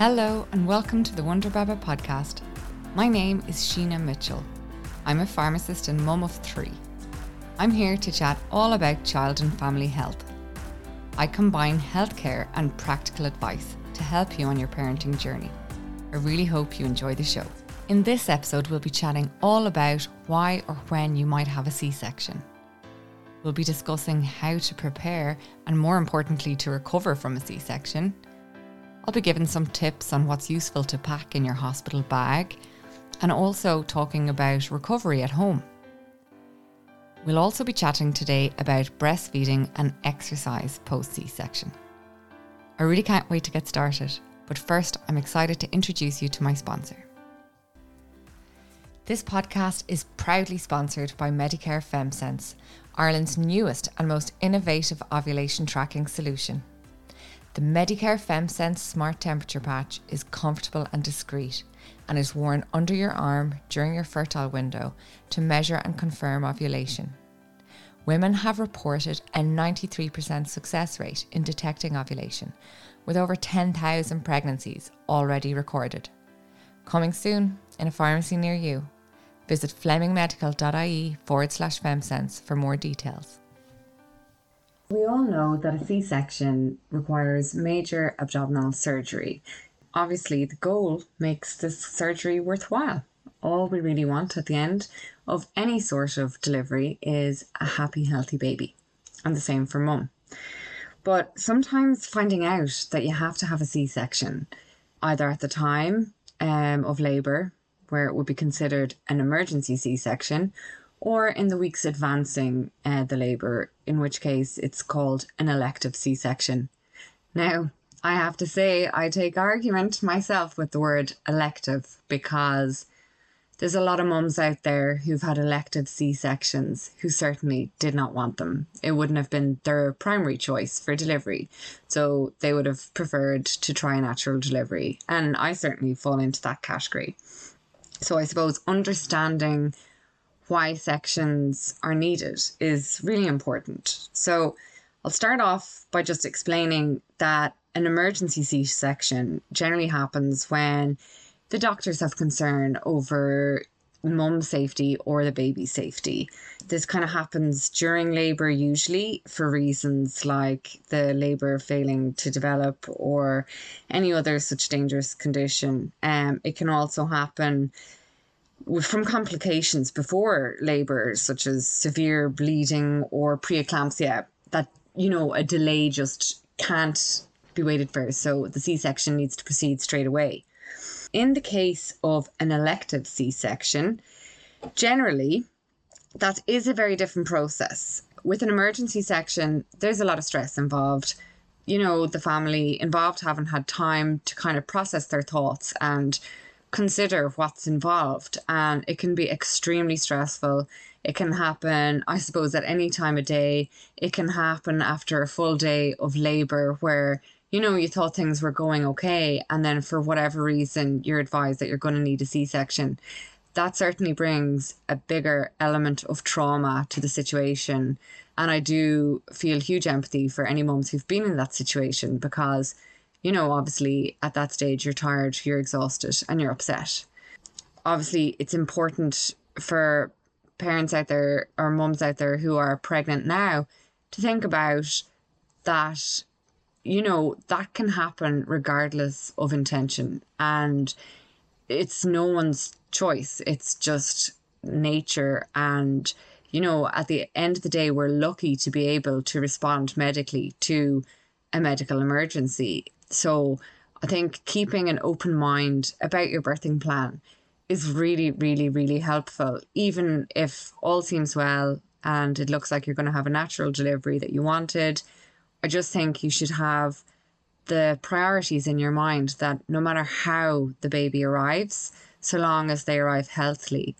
Hello, and welcome to the Wonder Baba podcast. My name is Sheena Mitchell. I'm a pharmacist and mum of three. I'm here to chat all about child and family health. I combine healthcare and practical advice to help you on your parenting journey. I really hope you enjoy the show. In this episode, we'll be chatting all about why or when you might have a C section. We'll be discussing how to prepare and, more importantly, to recover from a C section I'll be giving some tips on what's useful to pack in your hospital bag and also talking about recovery at home. We'll also be chatting today about breastfeeding and exercise post C section. I really can't wait to get started, but first, I'm excited to introduce you to my sponsor. This podcast is proudly sponsored by Medicare FemSense, Ireland's newest and most innovative ovulation tracking solution. The Medicare FemSense Smart Temperature Patch is comfortable and discreet and is worn under your arm during your fertile window to measure and confirm ovulation. Women have reported a 93% success rate in detecting ovulation, with over 10,000 pregnancies already recorded. Coming soon in a pharmacy near you. Visit flemingmedical.ie forward slash femsense for more details. We all know that a C section requires major abdominal surgery. Obviously, the goal makes this surgery worthwhile. All we really want at the end of any sort of delivery is a happy, healthy baby, and the same for mum. But sometimes finding out that you have to have a C section, either at the time um, of labour, where it would be considered an emergency C section, or in the weeks advancing uh, the labour, in which case it's called an elective C section. Now, I have to say, I take argument myself with the word elective because there's a lot of mums out there who've had elective C sections who certainly did not want them. It wouldn't have been their primary choice for delivery. So they would have preferred to try a natural delivery. And I certainly fall into that category. So I suppose understanding why sections are needed is really important. So I'll start off by just explaining that an emergency C section generally happens when the doctors have concern over mum's safety or the baby's safety. This kind of happens during labour, usually for reasons like the labour failing to develop or any other such dangerous condition. Um, it can also happen from complications before labour, such as severe bleeding or preeclampsia, that, you know, a delay just can't be waited for. So the C section needs to proceed straight away. In the case of an elective C section, generally, that is a very different process. With an emergency section, there's a lot of stress involved. You know, the family involved haven't had time to kind of process their thoughts and consider what's involved and it can be extremely stressful. It can happen i suppose at any time of day. It can happen after a full day of labor where you know you thought things were going okay and then for whatever reason you're advised that you're going to need a c-section. That certainly brings a bigger element of trauma to the situation and i do feel huge empathy for any moms who've been in that situation because you know, obviously at that stage you're tired, you're exhausted, and you're upset. Obviously, it's important for parents out there or mums out there who are pregnant now to think about that, you know, that can happen regardless of intention. And it's no one's choice, it's just nature. And, you know, at the end of the day, we're lucky to be able to respond medically to a medical emergency so I think keeping an open mind about your birthing plan is really, really, really helpful. Even if all seems well and it looks like you're going to have a natural delivery that you wanted, I just think you should have the priorities in your mind that no matter how the baby arrives, so long as they arrive healthily,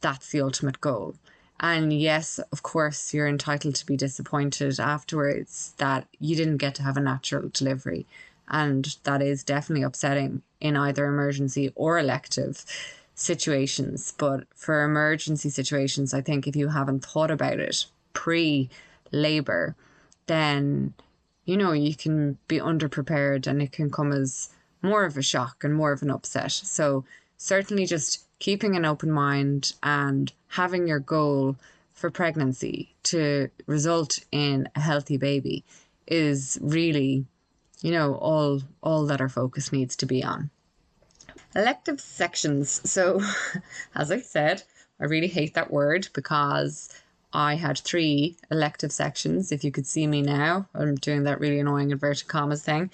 that's the ultimate goal. And yes, of course, you're entitled to be disappointed afterwards that you didn't get to have a natural delivery and that is definitely upsetting in either emergency or elective situations. But for emergency situations, I think if you haven't thought about it pre labor, then you know you can be underprepared and it can come as more of a shock and more of an upset. So, certainly just keeping an open mind and having your goal for pregnancy to result in a healthy baby is really you know all all that our focus needs to be on. Elective sections. So as i said i really hate that word because i had three elective sections if you could see me now. I'm doing that really annoying inverted commas thing.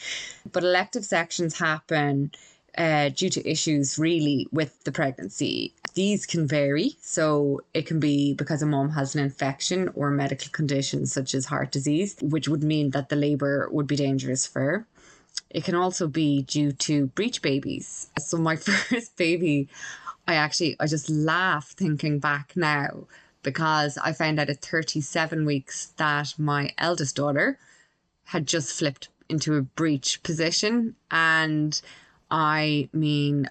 But elective sections happen uh, due to issues really with the pregnancy. These can vary. So it can be because a mom has an infection or medical condition such as heart disease, which would mean that the labour would be dangerous for her. It can also be due to breech babies. So my first baby, I actually I just laugh thinking back now because I found out at 37 weeks that my eldest daughter had just flipped into a breech position and I mean,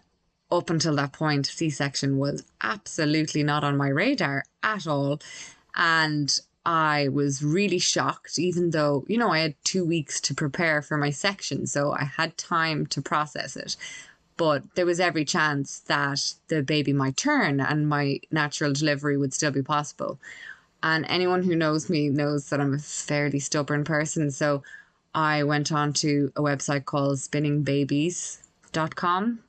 up until that point, C section was absolutely not on my radar at all. And I was really shocked, even though, you know, I had two weeks to prepare for my section. So I had time to process it. But there was every chance that the baby might turn and my natural delivery would still be possible. And anyone who knows me knows that I'm a fairly stubborn person. So I went on to a website called Spinning Babies com,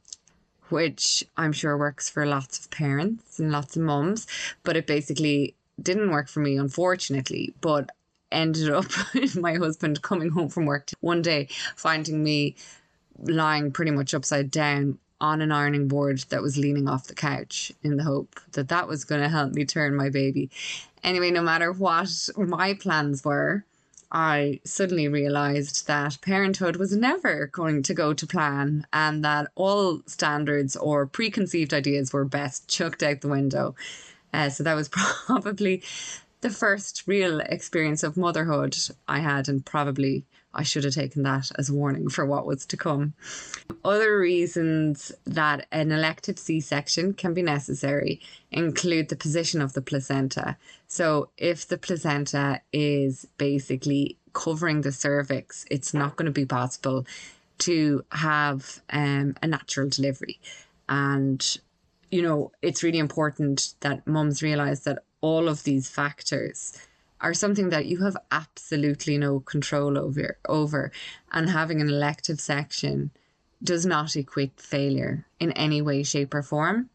which I'm sure works for lots of parents and lots of mums, but it basically didn't work for me, unfortunately. But ended up my husband coming home from work one day, finding me lying pretty much upside down on an ironing board that was leaning off the couch in the hope that that was going to help me turn my baby. Anyway, no matter what my plans were, I suddenly realized that parenthood was never going to go to plan and that all standards or preconceived ideas were best chucked out the window. Uh, so that was probably the first real experience of motherhood I had, and probably I should have taken that as a warning for what was to come. Other reasons that an elective C section can be necessary include the position of the placenta. So, if the placenta is basically covering the cervix, it's not going to be possible to have um, a natural delivery. And, you know, it's really important that mums realize that all of these factors are something that you have absolutely no control over over and having an elective section does not equate failure in any way shape or form.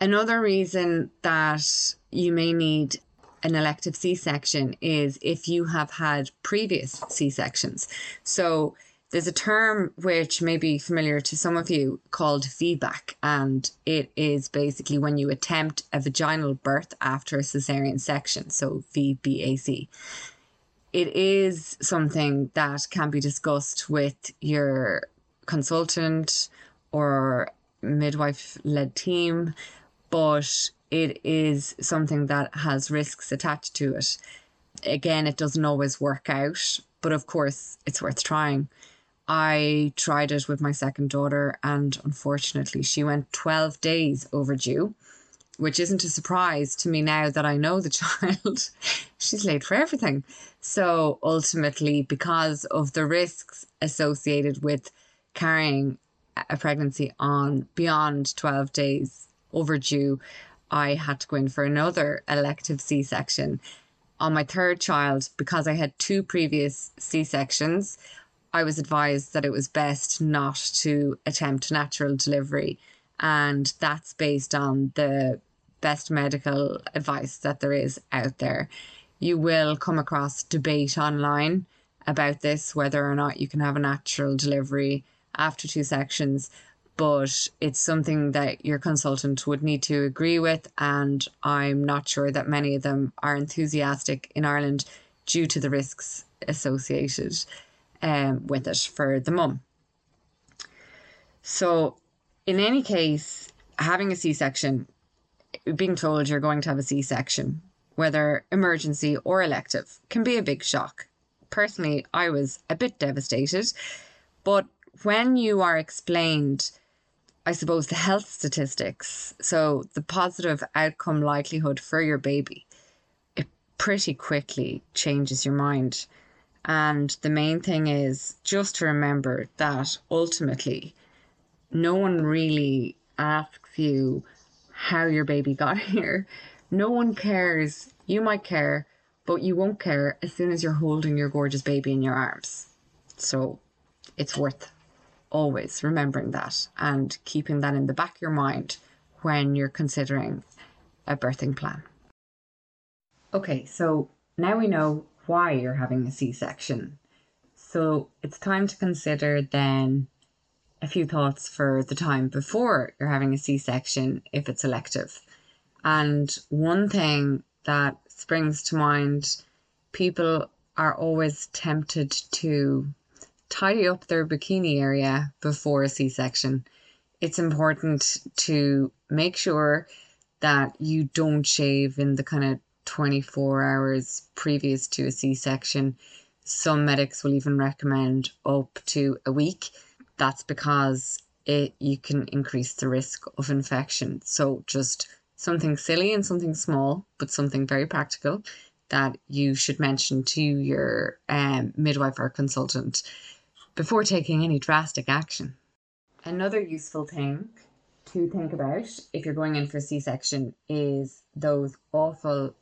Another reason that you may need an elective c-section is if you have had previous c-sections so there's a term which may be familiar to some of you called VBAC, and it is basically when you attempt a vaginal birth after a cesarean section, so VBAC. It is something that can be discussed with your consultant or midwife led team, but it is something that has risks attached to it. Again, it doesn't always work out, but of course, it's worth trying. I tried it with my second daughter, and unfortunately, she went 12 days overdue, which isn't a surprise to me now that I know the child. She's late for everything. So, ultimately, because of the risks associated with carrying a pregnancy on beyond 12 days overdue, I had to go in for another elective C section. On my third child, because I had two previous C sections, I was advised that it was best not to attempt natural delivery. And that's based on the best medical advice that there is out there. You will come across debate online about this, whether or not you can have a natural delivery after two sections, but it's something that your consultant would need to agree with. And I'm not sure that many of them are enthusiastic in Ireland due to the risks associated um, with it for the mum. So, in any case, having a C section, being told you're going to have a C section, whether emergency or elective, can be a big shock. Personally, I was a bit devastated, but when you are explained, I suppose, the health statistics, so the positive outcome likelihood for your baby, it pretty quickly changes your mind And the main thing is just to remember that ultimately, no one really asks you how your baby got here. No one cares. You might care, but you won't care as soon as you're holding your gorgeous baby in your arms. So it's worth always remembering that and keeping that in the back of your mind when you're considering a birthing plan. Okay, so now we know why you're having a C section. So it's time to consider then a few thoughts for the time before you're having a C section if it's elective. And one thing that springs to mind people are always tempted to tidy up their bikini area before a C section. It's important to make sure that you don't shave in the kind of 24 hours previous to a C section. Some medics will even recommend up to a week. That's because it you can increase the risk of infection. So just something silly and something small, but something very practical that you should mention to your um, midwife or consultant before taking any drastic action. Another useful thing to think about if you're going in for C section is those awful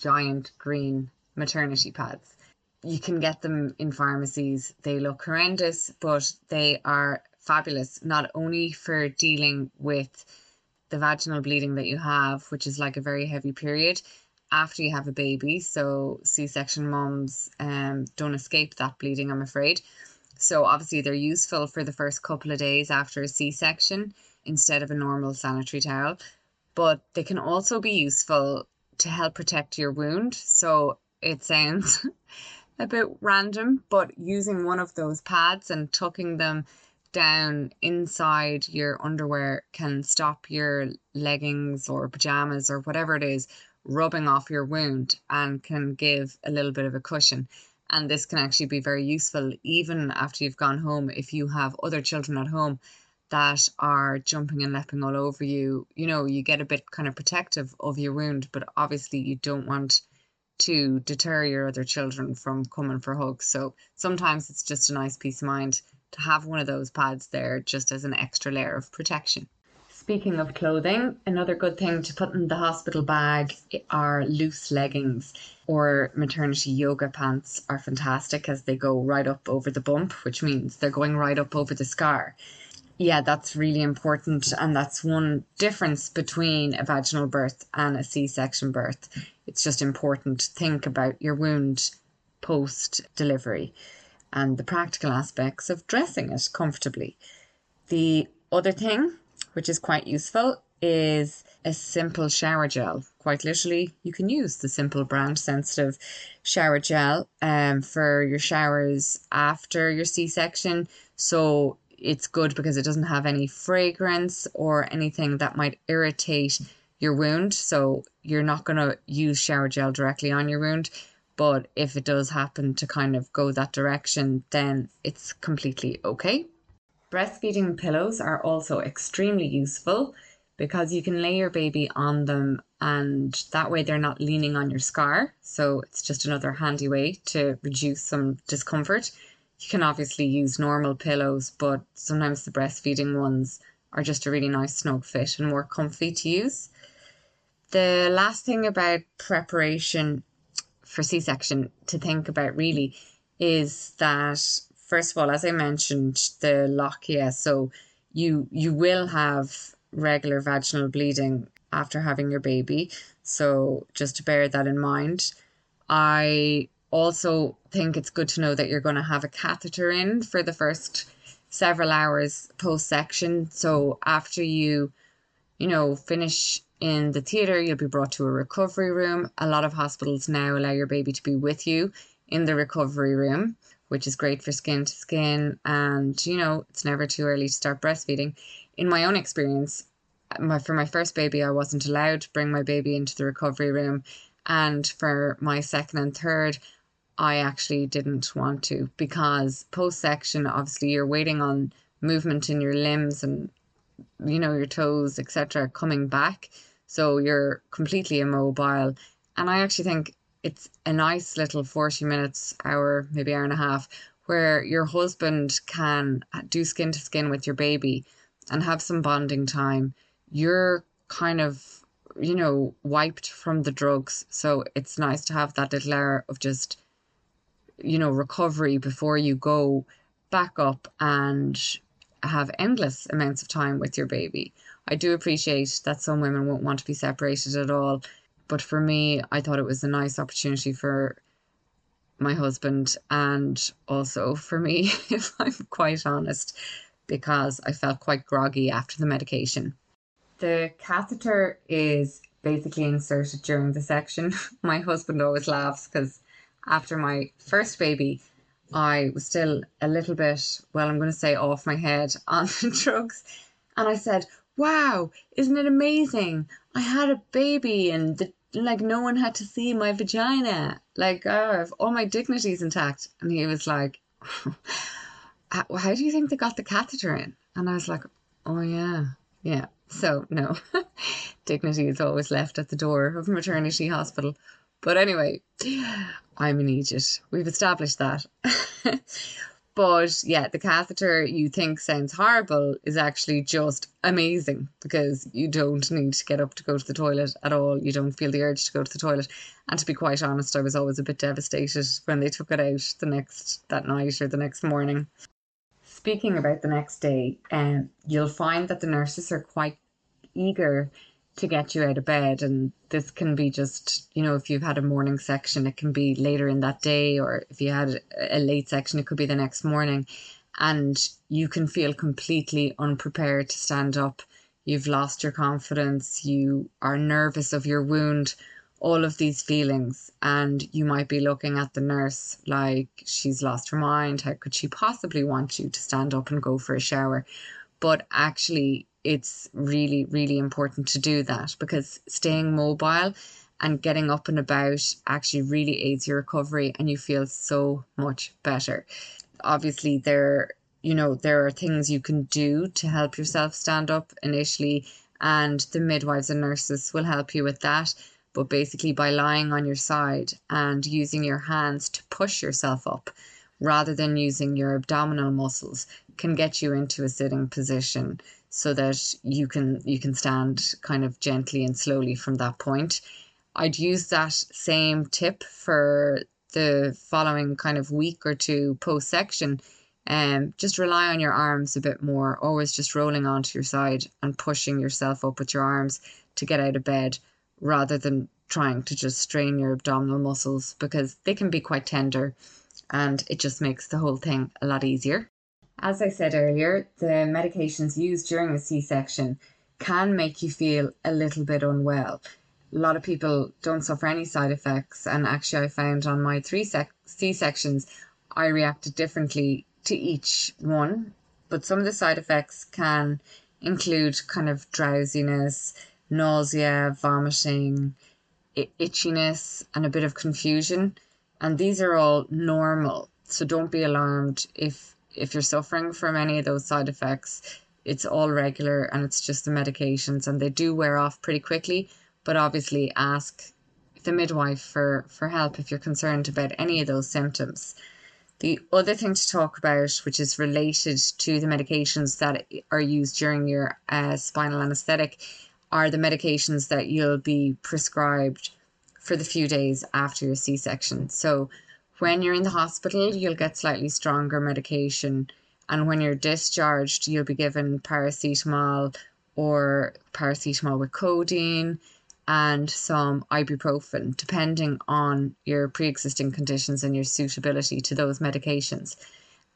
giant green maternity pads. You can get them in pharmacies. They look horrendous, but they are fabulous, not only for dealing with the vaginal bleeding that you have, which is like a very heavy period after you have a baby. So C section moms um, don't escape that bleeding, I'm afraid. So obviously they're useful for the first couple of days after a C section instead of a normal sanitary towel. But they can also be useful to help protect your wound. So it sounds a bit random, but using one of those pads and tucking them down inside your underwear can stop your leggings or pajamas or whatever it is rubbing off your wound and can give a little bit of a cushion. And this can actually be very useful even after you've gone home if you have other children at home that are jumping and leaping all over you, you know, you get a bit kind of protective of your wound, but obviously you don't want to deter your other children from coming for hugs. So sometimes it's just a nice peace of mind to have one of those pads there just as an extra layer of protection. Speaking of clothing, another good thing to put in the hospital bag are loose leggings or maternity yoga pants are fantastic as they go right up over the bump, which means they're going right up over the scar yeah, that's really important. And that's one difference between a vaginal birth and a C section birth. It's just important to think about your wound post delivery and the practical aspects of dressing it comfortably. The other thing, which is quite useful, is a simple shower gel. Quite literally, you can use the simple brand sensitive shower gel um, for your showers after your C section. So it's good because it doesn't have any fragrance or anything that might irritate your wound. So you're not going to use shower gel directly on your wound. But if it does happen to kind of go that direction, then it's completely okay. Breastfeeding pillows are also extremely useful because you can lay your baby on them and that way they're not leaning on your scar. So it's just another handy way to reduce some discomfort. You can obviously use normal pillows, but sometimes the breastfeeding ones are just a really nice snug fit and more comfy to use. The last thing about preparation for C section to think about really is that first of all, as I mentioned, the lochia, so you you will have regular vaginal bleeding after having your baby. So just to bear that in mind. I also think it's good to know that you're going to have a catheter in for the first several hours post section. So after you, you know, finish in the theatre, you'll be brought to a recovery room. A lot of hospitals now allow your baby to be with you in the recovery room, which is great for skin to skin. And, you know, it's never too early to start breastfeeding. In my own experience, my, for my first baby, I wasn't allowed to bring my baby into the recovery room. And for my second and third, I actually didn't want to because post section, obviously, you're waiting on movement in your limbs and you know your toes, etc., coming back. So you're completely immobile. And I actually think it's a nice little 40 minutes, hour, maybe hour and a half, where your husband can do skin to skin with your baby and have some bonding time. You're kind of, you know, wiped from the drugs. So it's nice to have that little hour of just, you know, recovery before you go back up and have endless amounts of time with your baby. I do appreciate that some women won't want to be separated at all. But for me, I thought it was a nice opportunity for my husband and also for me, if I'm quite honest, because I felt quite groggy after the medication. The catheter is basically inserted during the section. my husband always laughs because after my first baby, I was still a little bit, well, I'm going to say off my head on drugs. And I said, Wow, isn't it amazing? I had a baby and the, like no one had to see my vagina. Like, oh, all my dignity's intact. And he was like, How do you think they got the catheter in? And I was like, Oh, yeah, yeah. So, no, dignity is always left at the door of maternity hospital. But anyway, I'm an idiot. We've established that. but yeah, the catheter you think sounds horrible is actually just amazing because you don't need to get up to go to the toilet at all. You don't feel the urge to go to the toilet. And to be quite honest, I was always a bit devastated when they took it out the next that night or the next morning. Speaking about the next day, um, you'll find that the nurses are quite eager to get you out of bed. And this can be just, you know, if you've had a morning section, it can be later in that day, or if you had a late section, it could be the next morning. And you can feel completely unprepared to stand up. You've lost your confidence. You are nervous of your wound, all of these feelings. And you might be looking at the nurse like she's lost her mind. How could she possibly want you to stand up and go for a shower? But actually, it's really, really important to do that because staying mobile and getting up and about actually really aids your recovery and you feel so much better. Obviously, there you know there are things you can do to help yourself stand up initially and the midwives and nurses will help you with that but basically by lying on your side and using your hands to push yourself up rather than using your abdominal muscles can get you into a sitting position so that you can you can stand kind of gently and slowly from that point. I'd use that same tip for the following kind of week or two post section. Um, just rely on your arms a bit more, always just rolling onto your side and pushing yourself up with your arms to get out of bed rather than trying to just strain your abdominal muscles because they can be quite tender and it just makes the whole thing a lot easier. As I said earlier, the medications used during a C section can make you feel a little bit unwell. A lot of people don't suffer any side effects, and actually, I found on my three C sections, I reacted differently to each one. But some of the side effects can include kind of drowsiness, nausea, vomiting, itchiness, and a bit of confusion. And these are all normal. So don't be alarmed if if you're suffering from any of those side effects, it's all regular and it's just the medications and they do wear off pretty quickly. But obviously, ask the midwife for, for help if you're concerned about any of those symptoms. The other thing to talk about, which is related to the medications that are used during your uh, spinal anesthetic, are the medications that you'll be prescribed for the few days after your C section. So, when you're in the hospital, you'll get slightly stronger medication. And when you're discharged, you'll be given paracetamol or paracetamol with codeine and some ibuprofen, depending on your pre existing conditions and your suitability to those medications.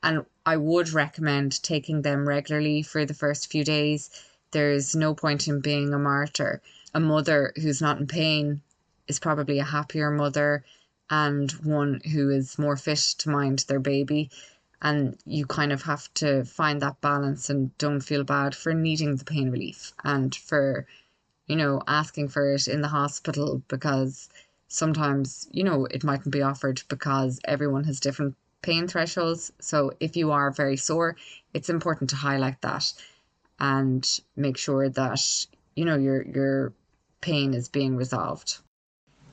And I would recommend taking them regularly for the first few days. There's no point in being a martyr. A mother who's not in pain is probably a happier mother and one who is more fit to mind their baby. And you kind of have to find that balance and don't feel bad for needing the pain relief and for, you know, asking for it in the hospital because sometimes, you know, it mightn't be offered because everyone has different pain thresholds. So if you are very sore, it's important to highlight that and make sure that, you know, your your pain is being resolved.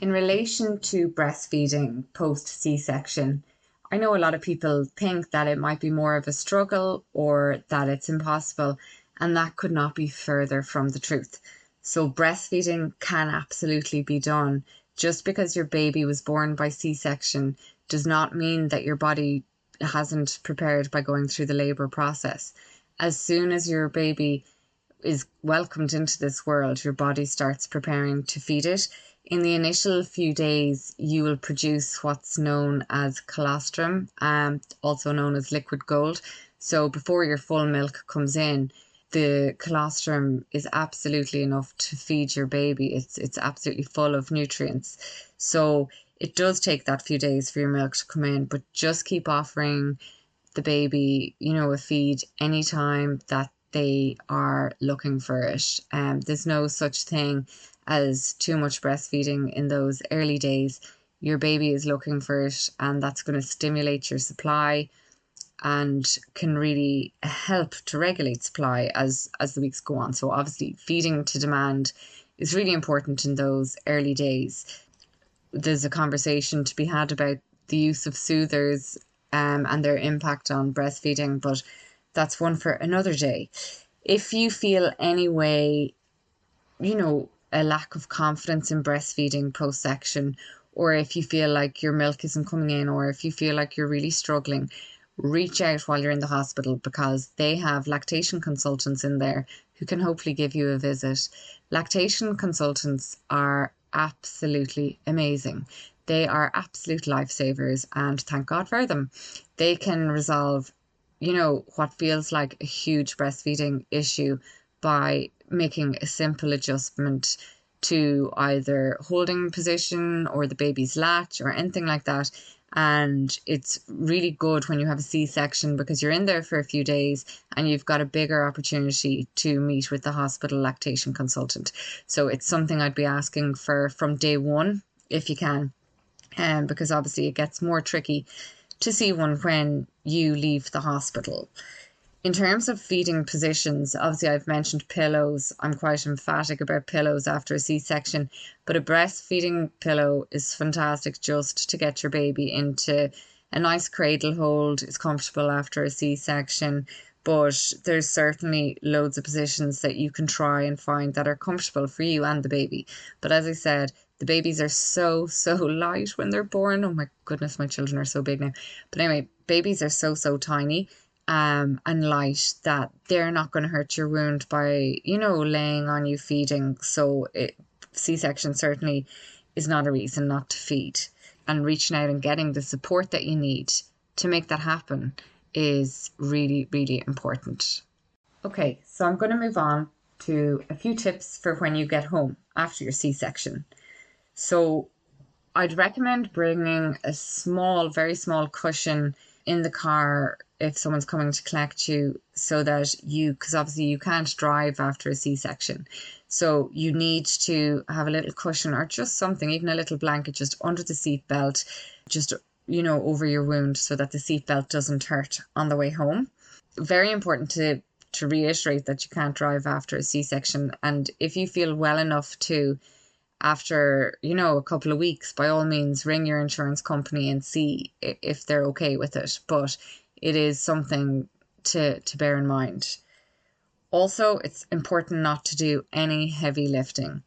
In relation to breastfeeding post C section, I know a lot of people think that it might be more of a struggle or that it's impossible, and that could not be further from the truth. So, breastfeeding can absolutely be done. Just because your baby was born by C section does not mean that your body hasn't prepared by going through the labour process. As soon as your baby is welcomed into this world, your body starts preparing to feed it. In the initial few days, you will produce what's known as colostrum, um, also known as liquid gold. So before your full milk comes in, the colostrum is absolutely enough to feed your baby. It's it's absolutely full of nutrients. So it does take that few days for your milk to come in, but just keep offering the baby, you know, a feed anytime that they are looking for it. Um, there's no such thing as too much breastfeeding in those early days. Your baby is looking for it, and that's going to stimulate your supply and can really help to regulate supply as as the weeks go on. So obviously feeding to demand is really important in those early days. There's a conversation to be had about the use of soothers um, and their impact on breastfeeding, but that's one for another day. If you feel any way, you know, a lack of confidence in breastfeeding post section, or if you feel like your milk isn't coming in, or if you feel like you're really struggling, reach out while you're in the hospital because they have lactation consultants in there who can hopefully give you a visit. Lactation consultants are absolutely amazing. They are absolute lifesavers, and thank God for them. They can resolve, you know, what feels like a huge breastfeeding issue by making a simple adjustment to either holding position or the baby's latch or anything like that. And it's really good when you have a c-section because you're in there for a few days and you've got a bigger opportunity to meet with the hospital lactation consultant. So it's something i'd be asking for from day one if you can um, because obviously it gets more tricky to see one when you leave the hospital in terms of feeding positions, obviously I've mentioned pillows. I'm quite emphatic about pillows after a C section, but a breastfeeding pillow is fantastic just to get your baby into a nice cradle hold. It's comfortable after a C section, but there's certainly loads of positions that you can try and find that are comfortable for you and the baby. But as I said, the babies are so, so light when they're born. Oh my goodness, my children are so big now. But anyway, babies are so, so tiny um, and light that they're not going to hurt your wound by, you know, laying on you feeding. So it, C-section certainly is not a reason not to feed. And reaching out and getting the support that you need to make that happen is really, really important. Okay, so I'm going to move on to a few tips for when you get home after your C section. So I'd recommend bringing a small, very small cushion in the car if someone's coming to collect you so that you because obviously you can't drive after a c-section. So you need to have a little cushion or just something even a little blanket just under the seat belt just you know over your wound so that the seat belt doesn't hurt on the way home. Very important to to reiterate that you can't drive after a c-section. And if you feel well enough to after you know a couple of weeks by all means ring your insurance company and see if they're okay with it. But it is something to, to bear in mind. Also, it's important not to do any heavy lifting.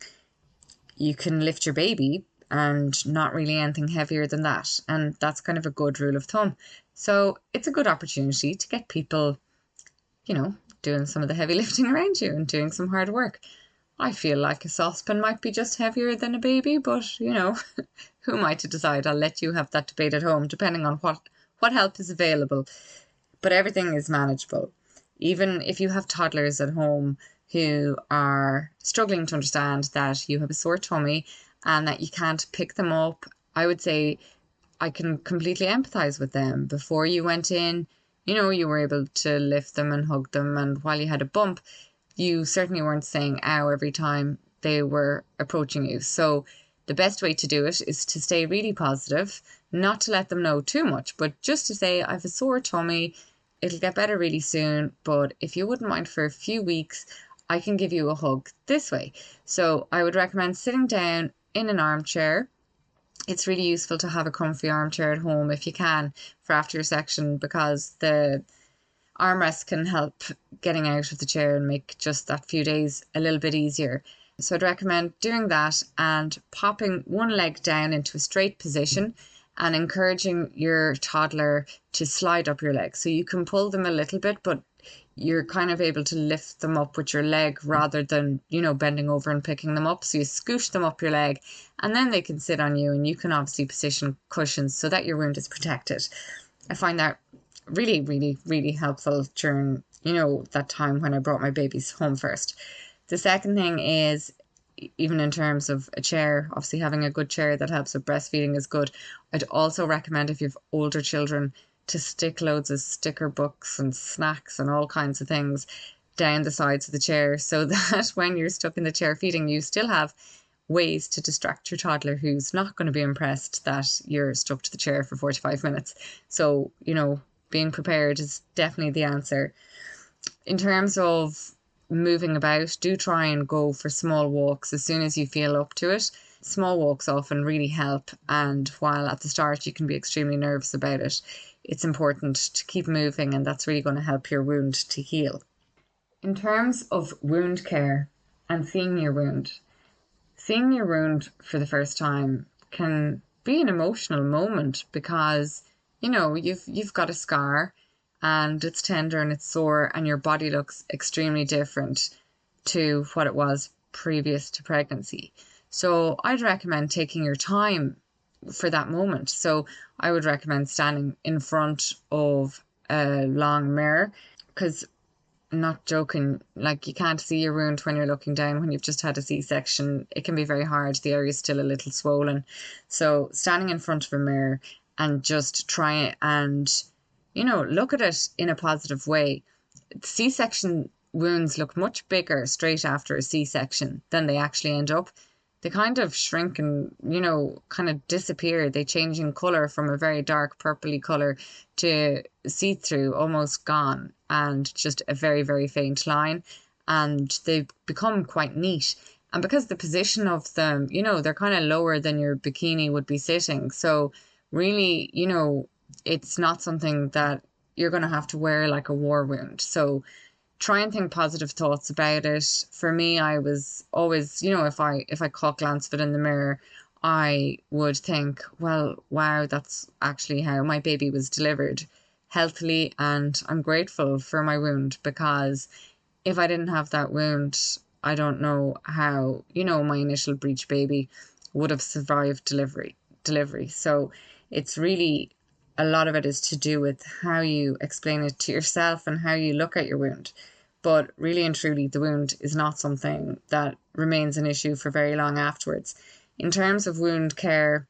You can lift your baby and not really anything heavier than that. And that's kind of a good rule of thumb. So it's a good opportunity to get people, you know, doing some of the heavy lifting around you and doing some hard work. I feel like a saucepan might be just heavier than a baby, but you know, who am I to decide? I'll let you have that debate at home, depending on what what help is available. But everything is manageable. Even if you have toddlers at home who are struggling to understand that you have a sore tummy and that you can't pick them up, I would say I can completely empathize with them. Before you went in, you know, you were able to lift them and hug them, and while you had a bump, you certainly weren't saying ow every time they were approaching you. So the best way to do it is to stay really positive, not to let them know too much, but just to say, I've a sore tummy, it'll get better really soon, but if you wouldn't mind for a few weeks, I can give you a hug this way. So I would recommend sitting down in an armchair it's really useful to have a comfy armchair at home if you can for after your section because the armrest can help getting out of the chair and make just that few days a little bit easier. So I'd recommend doing that and popping one leg down into a straight position and encouraging your toddler to slide up your leg. So you can pull them a little bit, but you're kind of able to lift them up with your leg rather than, you know, bending over and picking them up. So you scoosh them up your leg and then they can sit on you and you can obviously position cushions so that your wound is protected. I find that really, really, really helpful during, you know, that time when I brought my babies home first. The second thing is even in terms of a chair, obviously having a good chair that helps with breastfeeding is good. I'd also recommend if you have older children to stick loads of sticker books and snacks and all kinds of things down the sides of the chair so that when you're stuck in the chair feeding, you still have ways to distract your toddler who's not going to be impressed that you're stuck to the chair for 45 minutes. So, you know, being prepared is definitely the answer. In terms of moving about, do try and go for small walks as soon as you feel up to it. Small walks often really help, and while at the start you can be extremely nervous about it, it's important to keep moving, and that's really going to help your wound to heal. In terms of wound care and seeing your wound, seeing your wound for the first time can be an emotional moment because you know you've you've got a scar and it's tender and it's sore and your body looks extremely different to what it was previous to pregnancy. So I'd recommend taking your time for that moment. So I would recommend standing in front of a long mirror because not joking, like you can't see your wound when you're looking down when you've just had a C section. It can be very hard. The area is still a little swollen. So standing in front of a mirror and just try and you know, look at it in a positive way. C section wounds look much bigger straight after a C section than they actually end up. They kind of shrink and, you know, kind of disappear. They change in colour from a very dark purpley colour to see through, almost gone, and just a very, very faint line. And they become quite neat. And because the position of them, you know, they're kind of lower than your bikini would be sitting. So, really, you know, it's not something that you're going to have to wear like a war wound. So try and think positive thoughts about it. For me, I was always, you know, if I if I caught glance of it in the mirror, I would think, well, wow, that's actually how my baby was delivered healthily and I'm grateful for my wound because if I didn't have that wound, I don't know how, you know, my initial breech baby would have survived delivery delivery. So it's really a lot of it is to do with how you explain it to yourself and how you look at your wound. But really and truly, the wound is not something that remains an issue for very long afterwards. In terms of wound care,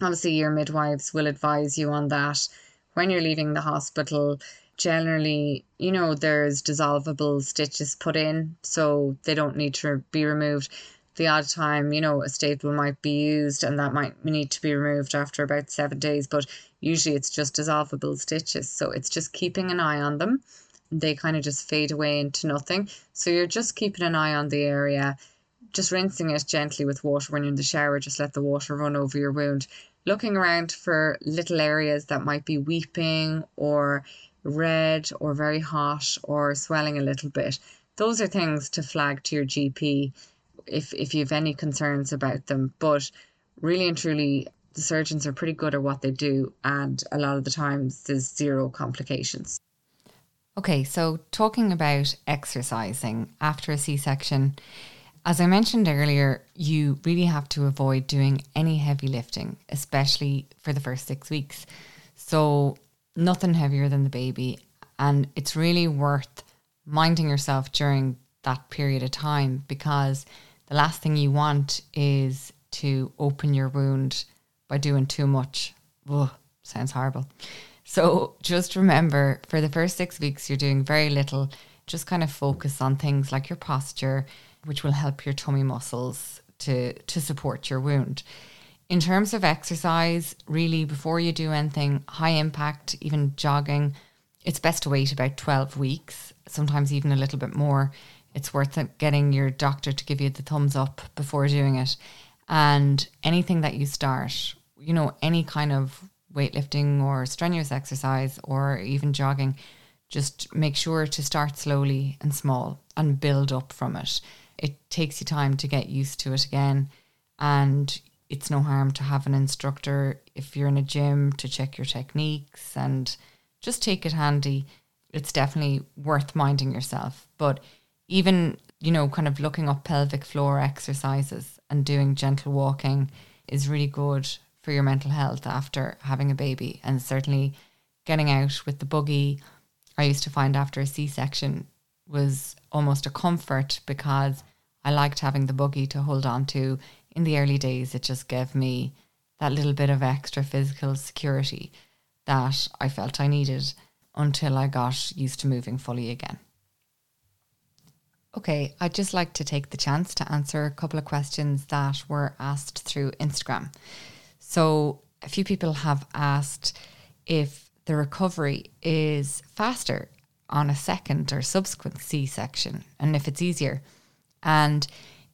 obviously, your midwives will advise you on that when you're leaving the hospital. Generally, you know, there's dissolvable stitches put in, so they don't need to be removed the odd time, you know, a staple might be used and that might need to be removed after about seven days, but usually it's just dissolvable stitches. So it's just keeping an eye on them. They kind of just fade away into nothing. So you're just keeping an eye on the area, just rinsing it gently with water when you're in the shower, just let the water run over your wound. Looking around for little areas that might be weeping or red or very hot or swelling a little bit. Those are things to flag to your GP if if you have any concerns about them. But really and truly, the surgeons are pretty good at what they do, and a lot of the times there's zero complications. Okay, so talking about exercising after a C section, as I mentioned earlier, you really have to avoid doing any heavy lifting, especially for the first six weeks. So, nothing heavier than the baby. And it's really worth minding yourself during that period of time because the last thing you want is to open your wound by doing too much. Ugh, sounds horrible. So just remember for the first six weeks, you're doing very little. Just kind of focus on things like your posture, which will help your tummy muscles to, to support your wound. In terms of exercise, really, before you do anything high impact, even jogging, it's best to wait about 12 weeks, sometimes even a little bit more it's worth getting your doctor to give you the thumbs up before doing it. And anything that you start you know, any kind of weightlifting or strenuous exercise or even jogging, just make sure to start slowly and small and build up from it. It takes you time to get used to it again. And it's no harm to have an instructor if you're in a gym to check your techniques and just take it handy. It's definitely worth minding yourself. But even, you know, kind of looking up pelvic floor exercises and doing gentle walking is really good for your mental health after having a baby. And certainly getting out with the buggy, I used to find after a C section was almost a comfort because I liked having the buggy to hold on to in the early days, it just gave me that little bit of extra physical security that I felt I needed until I got used to moving fully again. Okay, I'd just like to take the chance to answer a couple of questions that were asked through Instagram. So, a few people have asked if the recovery is faster on a second or subsequent C section and if it's easier. And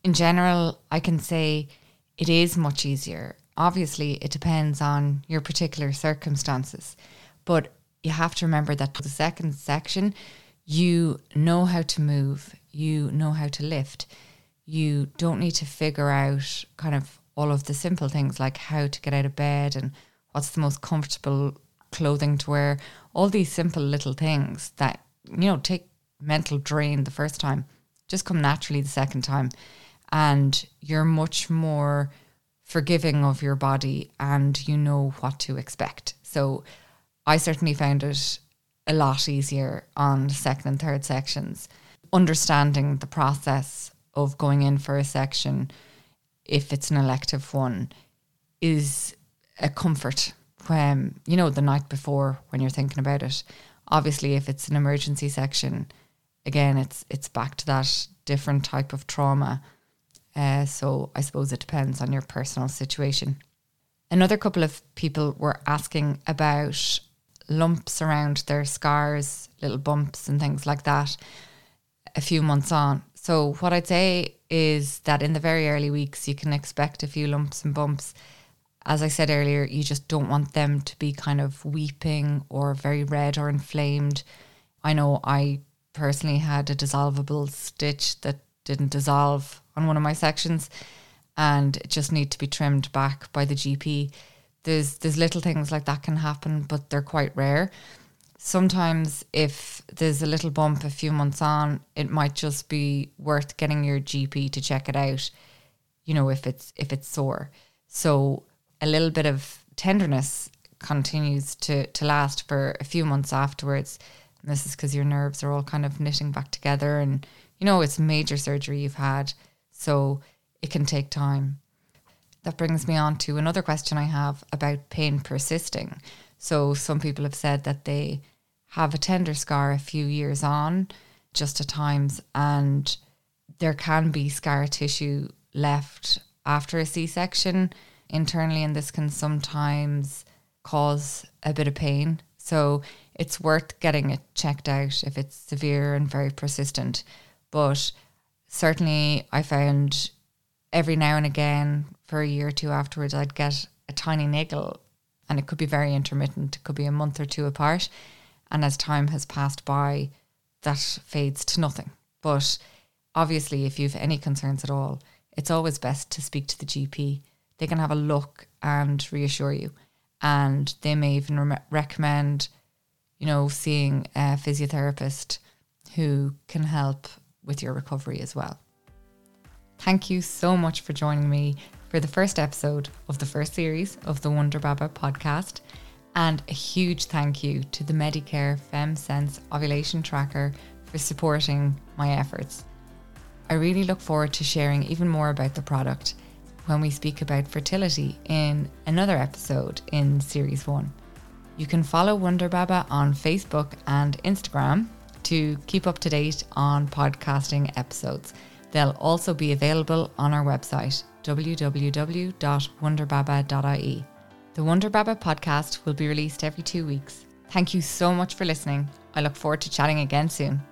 in general, I can say it is much easier. Obviously, it depends on your particular circumstances, but you have to remember that the second section, you know how to move, you know how to lift. You don't need to figure out kind of all of the simple things like how to get out of bed and what's the most comfortable clothing to wear. All these simple little things that, you know, take mental drain the first time, just come naturally the second time and you're much more forgiving of your body and you know what to expect. So I certainly found it a lot easier on second and third sections. Understanding the process of going in for a section, if it's an elective one, is a comfort when, you know, the night before when you're thinking about it. Obviously, if it's an emergency section, again, it's it's back to that different type of trauma uh, so I suppose it depends on your personal situation. Another couple of people were asking about lumps around their scars, little bumps, and things like that a few months on. So, what I'd say is that in the very early weeks, you can expect a few lumps and bumps. As I said earlier, you just don't want them to be kind of weeping or very red or inflamed. I know I personally had a dissolvable stitch that didn't dissolve on one of my sections and it just need to be trimmed back by the GP. There's there's little things like that can happen, but they're quite rare. Sometimes if there's a little bump a few months on, it might just be worth getting your GP to check it out, you know, if it's if it's sore. So a little bit of tenderness continues to to last for a few months afterwards. And this is because your nerves are all kind of knitting back together and you know it's major surgery you've had so it can take time. That brings me on to another question I have about pain persisting. So some people have said that they have a tender scar a few years on, just at times, and there can be scar tissue left after a C section internally, and this can sometimes cause a bit of pain. So it's worth getting it checked out if it's severe and very persistent. But certainly I found every now and again for a year or two afterwards, I'd get a tiny niggle and it could be very intermittent. It could be a month or two apart. And as time has passed by, that fades to nothing. But obviously, if you've any concerns at all, it's always best to speak to the GP. They can have a look and reassure you. And they may even re- recommend, you know, seeing a physiotherapist who can help with your recovery as well. Thank you so much for joining me for the first episode of the first series of the Wonder Baba podcast. And a huge thank you to the Medicare FemSense ovulation tracker for supporting my efforts. I really look forward to sharing even more about the product when we speak about fertility in another episode in Series 1. You can follow Wonder Baba on Facebook and Instagram to keep up to date on podcasting episodes. They'll also be available on our website, www.wonderbaba.ie. The Wonder Baba podcast will be released every two weeks. Thank you so much for listening. I look forward to chatting again soon.